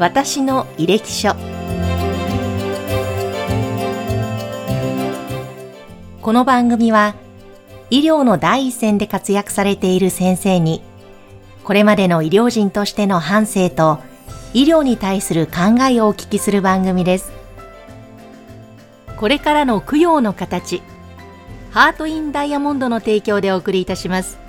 私の履歴書。この番組は医療の第一線で活躍されている先生にこれまでの医療人としての反省と医療に対する考えをお聞きする番組です。これからの供養の形ハートインダイヤモンドの提供でお送りいたします。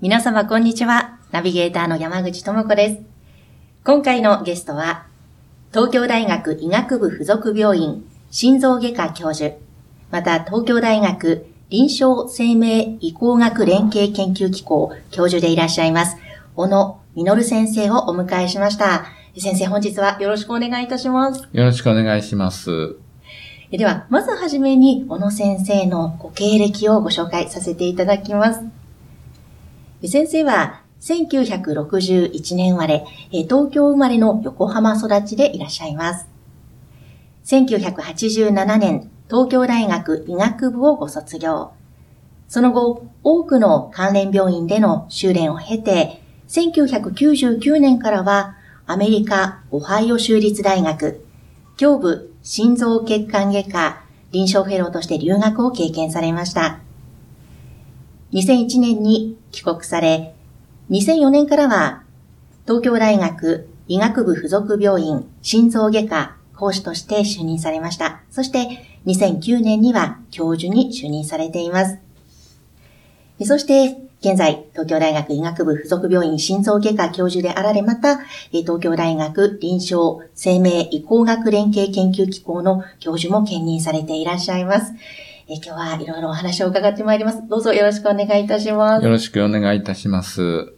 皆様こんにちはナビゲーターの山口智子です今回のゲストは東京大学医学部附属病院心臓外科教授、また東京大学臨床生命移行学連携研究機構教授でいらっしゃいます、小野実先生をお迎えしました。先生、本日はよろしくお願いいたします。よろしくお願いします。では、まずはじめに、小野先生のご経歴をご紹介させていただきます。先生は、1961年生まれ、東京生まれの横浜育ちでいらっしゃいます。1987年、東京大学医学部をご卒業。その後、多くの関連病院での修練を経て、1999年からはアメリカ・オハイオ州立大学、胸部心臓血管外科臨床フェローとして留学を経験されました。2001年に帰国され、2004年からは、東京大学医学部附属病院心臓外科講師として就任されました。そして、2009年には教授に就任されています。そして、現在、東京大学医学部附属病院心臓外科教授であられ、また、東京大学臨床生命移行学連携研究機構の教授も兼任されていらっしゃいます。え今日はいろいろお話を伺ってまいります。どうぞよろしくお願いいたします。よろしくお願いいたします。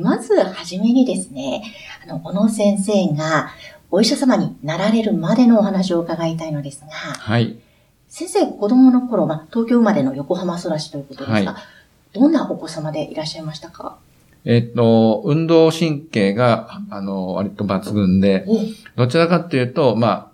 まずはじめにですね、あの、小野先生がお医者様になられるまでのお話を伺いたいのですが、はい。先生、子供の頃、まあ、東京生まれの横浜育ちということですが、はい、どんなお子様でいらっしゃいましたか？えっと、運動神経が、あの、割と抜群で、どちらかというと、まあ、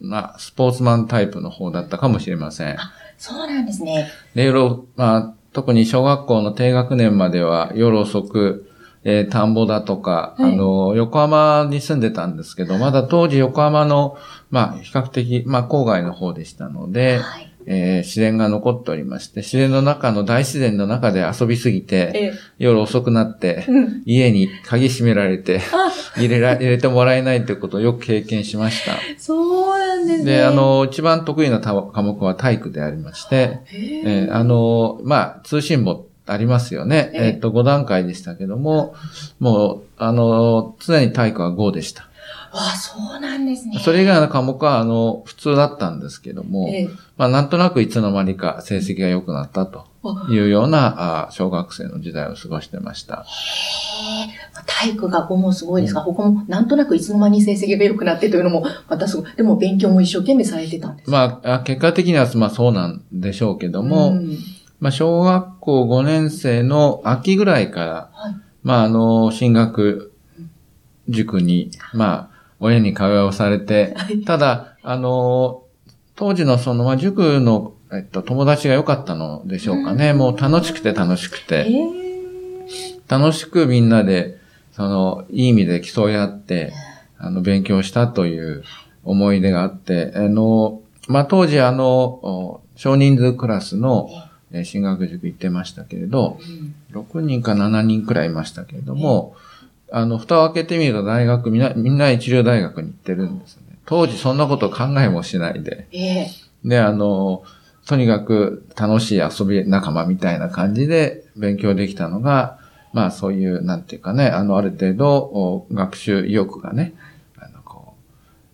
まあ、スポーツマンタイプの方だったかもしれません。あ、そうなんですね。で、夜、まあ、特に小学校の低学年までは夜遅く、えー、田んぼだとか、はい、あの、横浜に住んでたんですけど、まだ当時横浜の、まあ、比較的、まあ、郊外の方でしたので、はい、えー、自然が残っておりまして、自然の中の大自然の中で遊びすぎて、夜遅くなって、うん、家に鍵閉められて、入れら、入れてもらえないということをよく経験しました。そうなんですね。で、あの、一番得意な科目は体育でありまして、えー、あの、まあ、通信簿ありますよね。えっ、と、5段階でしたけども、もう、あの、常に体育は5でした。ああ、そうなんですね。それ以外の科目は、あの、普通だったんですけども、えまあ、なんとなくいつの間にか成績が良くなったというような、あ小学生の時代を過ごしてました。へ体育が5もすごいですが、うん、他もなんとなくいつの間に成績が良くなってというのも、またすごい。でも勉強も一生懸命されてたんですまあ、結果的には、まあそうなんでしょうけども、うんまあ、小学校5年生の秋ぐらいから、はい、まあ、あの、進学塾に、まあ、親に通わされて、ただ、あの、当時のその、まあ、塾の、えっと、友達が良かったのでしょうかね。もう楽しくて楽しくて。楽しくみんなで、その、いい意味で競い合って、あの、勉強したという思い出があって、あの、まあ、当時あの、少人数クラスの、え進学塾行ってましたけれど、うん、6人か7人くらいいましたけれども、あの、蓋を開けてみると大学、みんな、みんな一流大学に行ってるんですね。当時そんなこと考えもしないで。えー、で、あの、とにかく楽しい遊び仲間みたいな感じで勉強できたのが、まあそういう、なんていうかね、あの、ある程度、学習意欲がね、あの、こ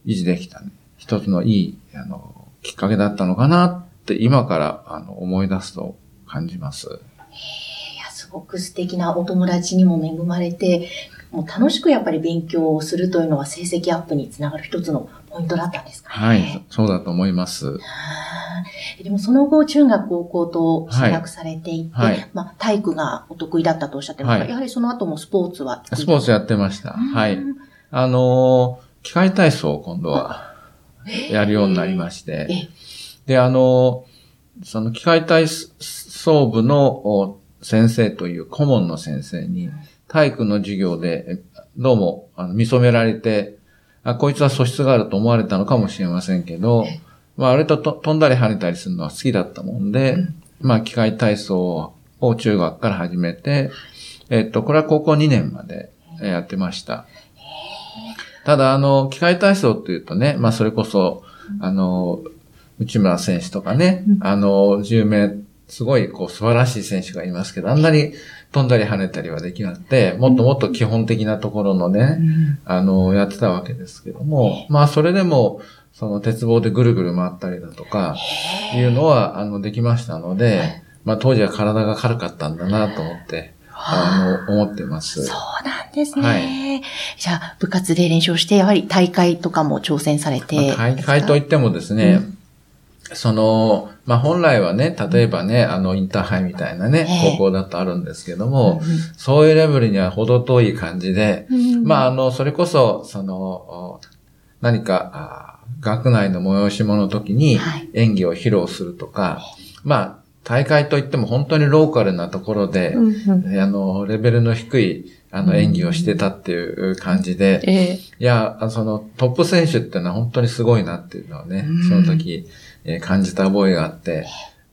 う、維持できた、ね、一つのいい、あの、きっかけだったのかなって今からあの思い出すと感じます。いや、すごく素敵なお友達にも恵まれて、もう楽しくやっぱり勉強をするというのは成績アップにつながる一つのポイントだったんですかね。はい、そうだと思います。でもその後、中学、高校と進学されていて、はい。はい、まあ、体育がお得意だったとおっしゃってまはい、やはりその後もスポーツはスポーツやってました。はい。あのー、機械体操を今度はやるようになりまして、で、あの、その機械体操部の先生という顧問の先生に、体育の授業で、どうも、あの、見初められて、あ、こいつは素質があると思われたのかもしれませんけど、まあ、あれと飛んだり跳ねたりするのは好きだったもんで、うん、まあ、機械体操を中学から始めて、えっと、これは高校2年までやってました。ただ、あの、機械体操っていうとね、まあ、それこそ、あの、内村選手とかね、あの、10名、すごい、こう、素晴らしい選手がいますけど、あんなに飛んだり跳ねたりはできなくて、もっともっと基本的なところのね、あの、やってたわけですけども、まあ、それでも、その鉄棒でぐるぐる回ったりだとか、いうのは、あの、できましたので、まあ、当時は体が軽かったんだなと思って、あ。の、思ってます。そうなんですね。はい、じゃあ、部活で練習して、やはり大会とかも挑戦されて、まあ、大会といってもですね、うんその、まあ、本来はね、例えばね、あの、インターハイみたいなね、高校だとあるんですけども、そういうレベルには程遠い感じで、まあ、あの、それこそ、その、何か、学内の催し物の時に演技を披露するとか、まあ、大会といっても本当にローカルなところで、うんうん、あの、レベルの低い、あの、演技をしてたっていう感じで、うんえ。ー、いや、そのトップ選手ってのは本当にすごいなっていうのをね、うん、その時、えー、感じた覚えがあって、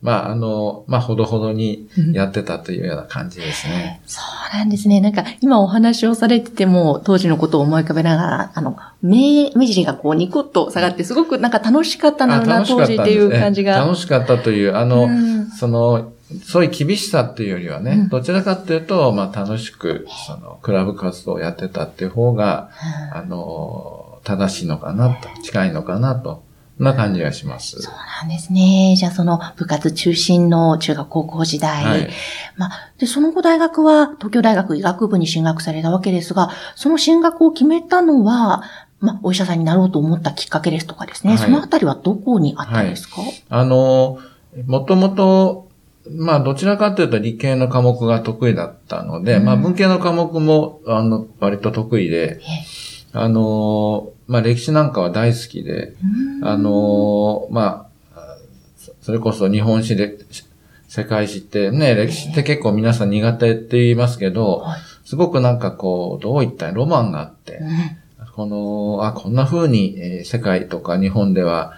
まあ、あの、まあ、ほどほどにやってたというような感じですね。そうなんですね。なんか、今お話をされてても、当時のことを思い浮かべながら、あの、目、目尻がこうニコッと下がって、すごくなんか楽しかったな、な、当時っていう感じが。楽しかったという、あの、うん、その、そういう厳しさっていうよりはね、うん、どちらかというと、まあ、楽しく、その、クラブ活動をやってたっていう方が、うん、あの、正しいのかなと、近いのかなとな感じがします。そうなんですね。じゃあその部活中心の中学高校時代。はい、まあ、で、その後大学は東京大学医学部に進学されたわけですが、その進学を決めたのは、まあ、お医者さんになろうと思ったきっかけですとかですね。はい、そのあたりはどこにあったんですか、はい、あの、もともと、まあ、どちらかというと理系の科目が得意だったので、うん、まあ、文系の科目も、あの、割と得意で、あの、まあ歴史なんかは大好きで、あの、まあ、それこそ日本史で、世界史ってね、歴史って結構皆さん苦手って言いますけど、すごくなんかこう、どういったロマンがあって、この、あ、こんな風に、えー、世界とか日本では、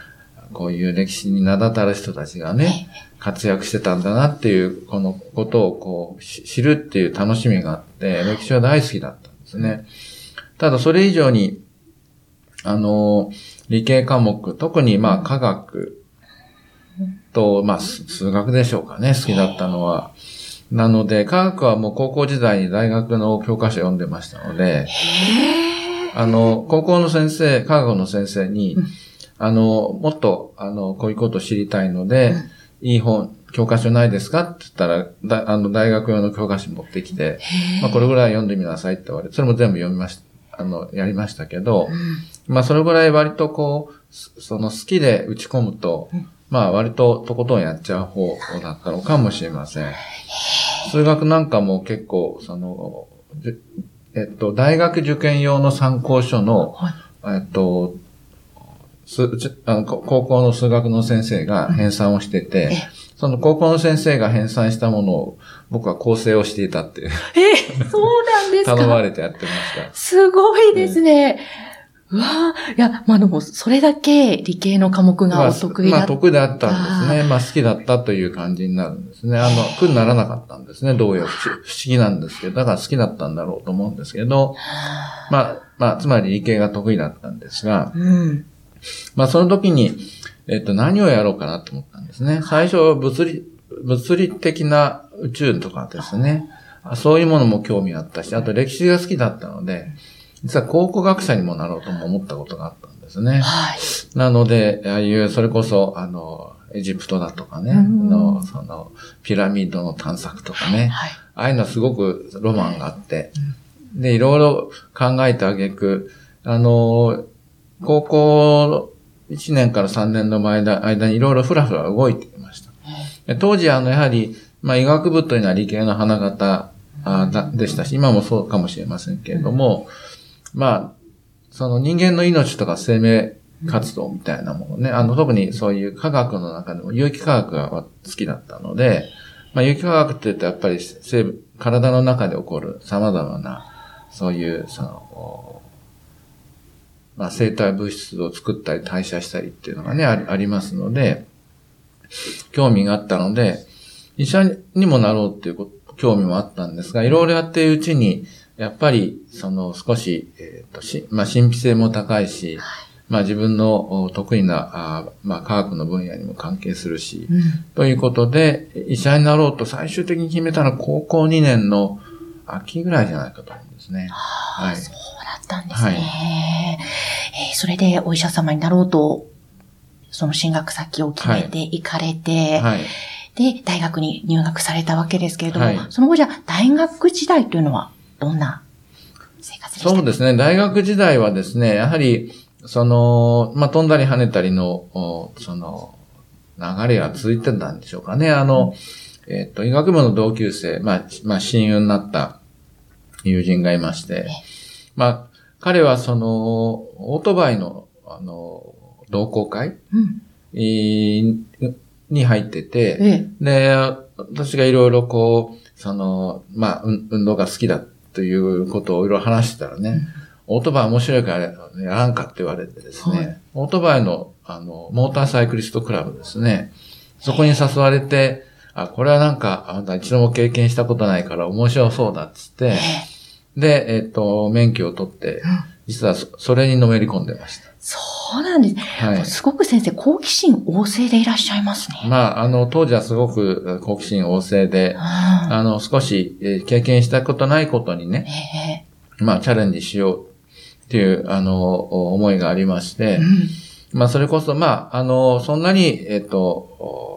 こういう歴史に名だたる人たちがね、活躍してたんだなっていう、このことをこう、知るっていう楽しみがあって、歴史は大好きだったんですね。ただそれ以上に、あの、理系科目、特にまあ科学と、まあ数学でしょうかね、好きだったのは。なので、科学はもう高校時代に大学の教科書読んでましたので、あの、高校の先生、科学の先生に、あの、もっと、あの、こういうことを知りたいので、いい本、教科書ないですか？って言ったら、だあの、大学用の教科書持ってきて、まあ、これぐらい読んでみなさいって言われて、それも全部読みました。あの、やりましたけど、うん、まあそれぐらい割とこう、その好きで打ち込むと、うん、まあ割ととことんやっちゃう方だったのかもしれません。数学なんかも結構、その、えっと、大学受験用の参考書の、はい、えっと、すあの高校の数学の先生が編纂をしてて、その高校の先生が編纂したものを僕は構成をしていたっていう。え、そうなんですか？頼まれてやってました。すごいですね。うわいや、まあでも、それだけ理系の科目がお得意だった。まあ、まあ、得意だったんですね。まあ好きだったという感じになるんですね。あの、苦にならなかったんですね。どういう不思議なんですけど、だから好きだったんだろうと思うんですけど、まあ、まあ、つまり理系が得意だったんですが、うん、まあその時に、えっと、何をやろうかなと思ったんですね。最初、物理、物理的な宇宙とかですね。そういうものも興味あったし、あと歴史が好きだったので、実は考古学者にもなろうとも思ったことがあったんですね。はい。なので、ああいう、それこそ、あの、エジプトだとかね、の、その、ピラミッドの探索とかね、はい、ああいうのはすごくロマンがあって、で、いろいろ考えてあげく、あの、高校1年から3年の間間にいろいろふらふら動いていました。当時、あの、やはり、まあ、医学部というのは理系の花形でしたし、今もそうかもしれませんけれども、まあ、その人間の命とか生命活動みたいなものね、あの、特にそういう科学の中でも有機科学が好きだったので、まあ、有機化学って言うとやっぱり体の中で起こる様々な、そういう、その、まあ、生体物質を作ったり代謝したりっていうのがね、ありますので、興味があったので、医者にもなろうっていう興味もあったんですが、いろいろやっているうちに、やっぱり、その少し、えっ、ー、と、し、まあ、神秘性も高いし、まあ自分の得意な、あまあ科学の分野にも関係するし、うん、ということで、医者になろうと最終的に決めたのは高校2年の秋ぐらいじゃないかと思うんですね。はい。そうだったんですね。はい、えー、それでお医者様になろうと、その進学先を決めて行かれて、はい、はいで、大学に入学されたわけですけれども、はい、その後じゃ大学時代というのはどんな生活でしたか？そうですね。大学時代はですね、やはり、その、まあ、飛んだり跳ねたりの、その、流れが続いてたんでしょうかね。あの、うん、えっ、と、医学部の同級生、まあ、まあ、親友になった友人がいまして、まあ、彼はその、オートバイの、あの、同好会、うん、に入ってて、ええ、で、私がいろいろこう、その、まあ、運動が好きだということをいろいろ話してたらね、うん。オートバイ面白いからやらんかって言われてですね、はい、オートバイの、あの、モーターサイクリストクラブですね、そこに誘われて、あ、これはなんか、あなた一度も経験したことないから面白そうだっつって、で、えっ、と、免許を取って、実はそれにのめり込んでました。そうなんです。はい。すごく先生、好奇心旺盛でいらっしゃいますね。まあ、あの、当時はすごく好奇心旺盛で、あの、少し、えー、経験したことないことにね、えー、まあ、チャレンジしようっていう、あの、思いがありまして、うん、まあ、それこそ、まあ、あの、そんなに、えっ、と、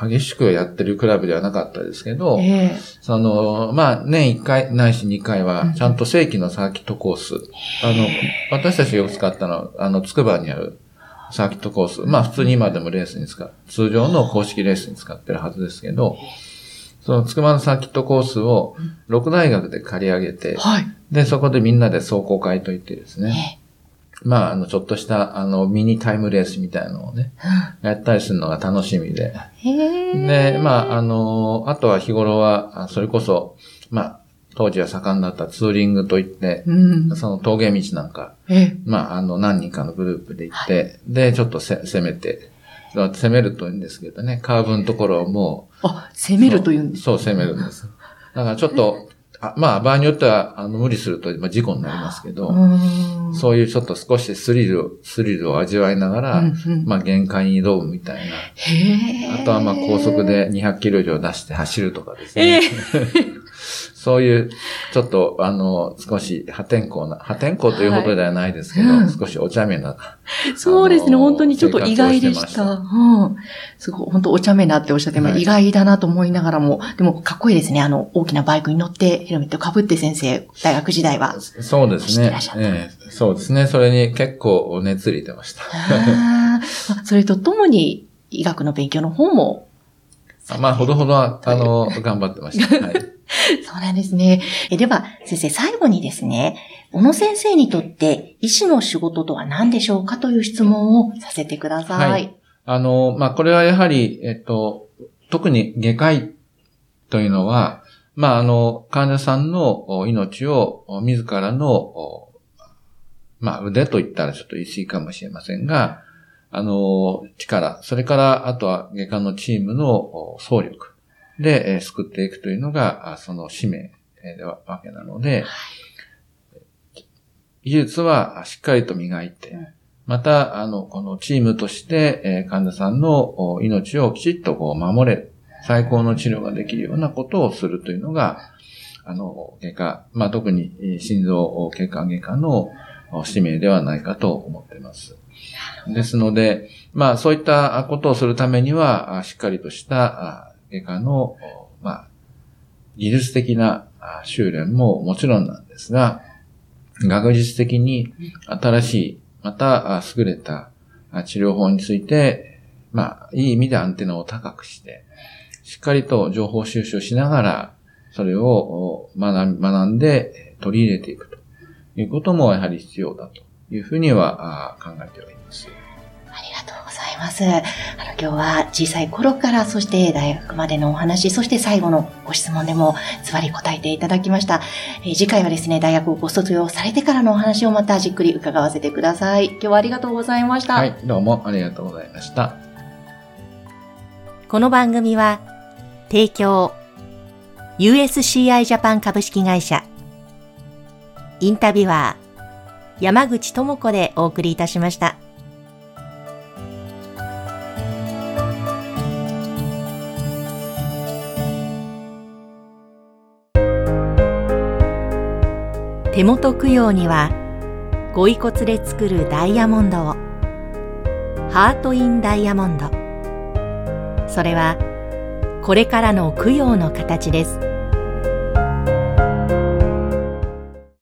激しくやってるクラブではなかったですけど、えー、その、まあ、年1回、ないし2回は、ちゃんと正規のサーキットコース、うん、あの、私たちがよく使ったのは、あの、つくばにあるサーキットコース、まあ、普通に今でもレースに使う、通常の公式レースに使ってるはずですけど、そのつくばのサーキットコースを、六大学で借り上げて、はい、で、そこでみんなで走行会といってですね、まあ、あの、ちょっとした、あの、ミニタイムレースみたいなのをね、やったりするのが楽しみで。で、まあ、あの、あとは日頃は、それこそ、まあ、当時は盛んだったツーリングといって、うん、その峠道なんか、まあ、あの、何人かのグループで行って、はい、で、ちょっとせ攻めて、攻めると言うんですけどね、カーブのところをもう。あ、攻めると言うんですそう、攻めるんです。だからちょっと、あまあ、場合によっては、あの、無理すると、まあ、事故になりますけど、そういうちょっと少しスリル、スリルを味わいながら、うんうん、まあ、限界に挑むみたいな。あとは、まあ、高速で200キロ以上出して走るとかですね。そういう、ちょっと、あの、少し破天荒な、破天荒というほどではないですけど、はい、少しお茶目な。そうですね、本当にちょっと意外でした。うん。すごい、本当お茶目なっておっしゃって、まあ、意外だなと思いながらも、でもかっこいいですね。あの、大きなバイクに乗って、ヘルメットかぶって先生、大学時代は。そうですね。ええ、そうですね。それに結構熱入れてました。それとともに、医学の勉強の方も。まあ、ほどほどは、あの、頑張ってました。はい。そうなんですね。えでは、先生、最後にですね、小野先生にとって医師の仕事とは何でしょうかという質問をさせてください。はい。あの、まあ、これはやはり、えっと、特に外科医というのは、まあ、あの、患者さんの命を自らの、まあ、腕と言ったらちょっと言い過ぎかもしれませんが、あの、力、それから、あとは外科のチームの総力、で、え救っていくというのが、その使命ではわけなので、技術はしっかりと磨いて、また、あの、このチームとして、え患者さんの命をきちっとこう守れる、最高の治療ができるようなことをするというのが、あの、外科、まあ、特に心臓外科外科の使命ではないかと思っています。ですので、まあ、そういったことをするためには、しっかりとした外科の、まあ、技術的な修練ももちろんなんですが、学術的に新しい、また優れた治療法について、まあ、いい意味でアンテナを高くして、しっかりと情報収集しながら、それを学んで取り入れていくということもやはり必要だというふうには考えております。ます。あの、今日は小さい頃から、そして大学までのお話、そして最後のご質問でもズバリ答えていただきました。えー、次回はですね、大学をご卒業されてからのお話をまたじっくり伺わせてください。今日はありがとうございました。はい、どうもありがとうございました。この番組は、提供、USCI ジャパン株式会社、インタビュアー、山口智子でお送りいたしました。手元供養には、ご遺骨で作るダイヤモンドを、ハート・イン・ダイヤモンド。それは、これからの供養の形です。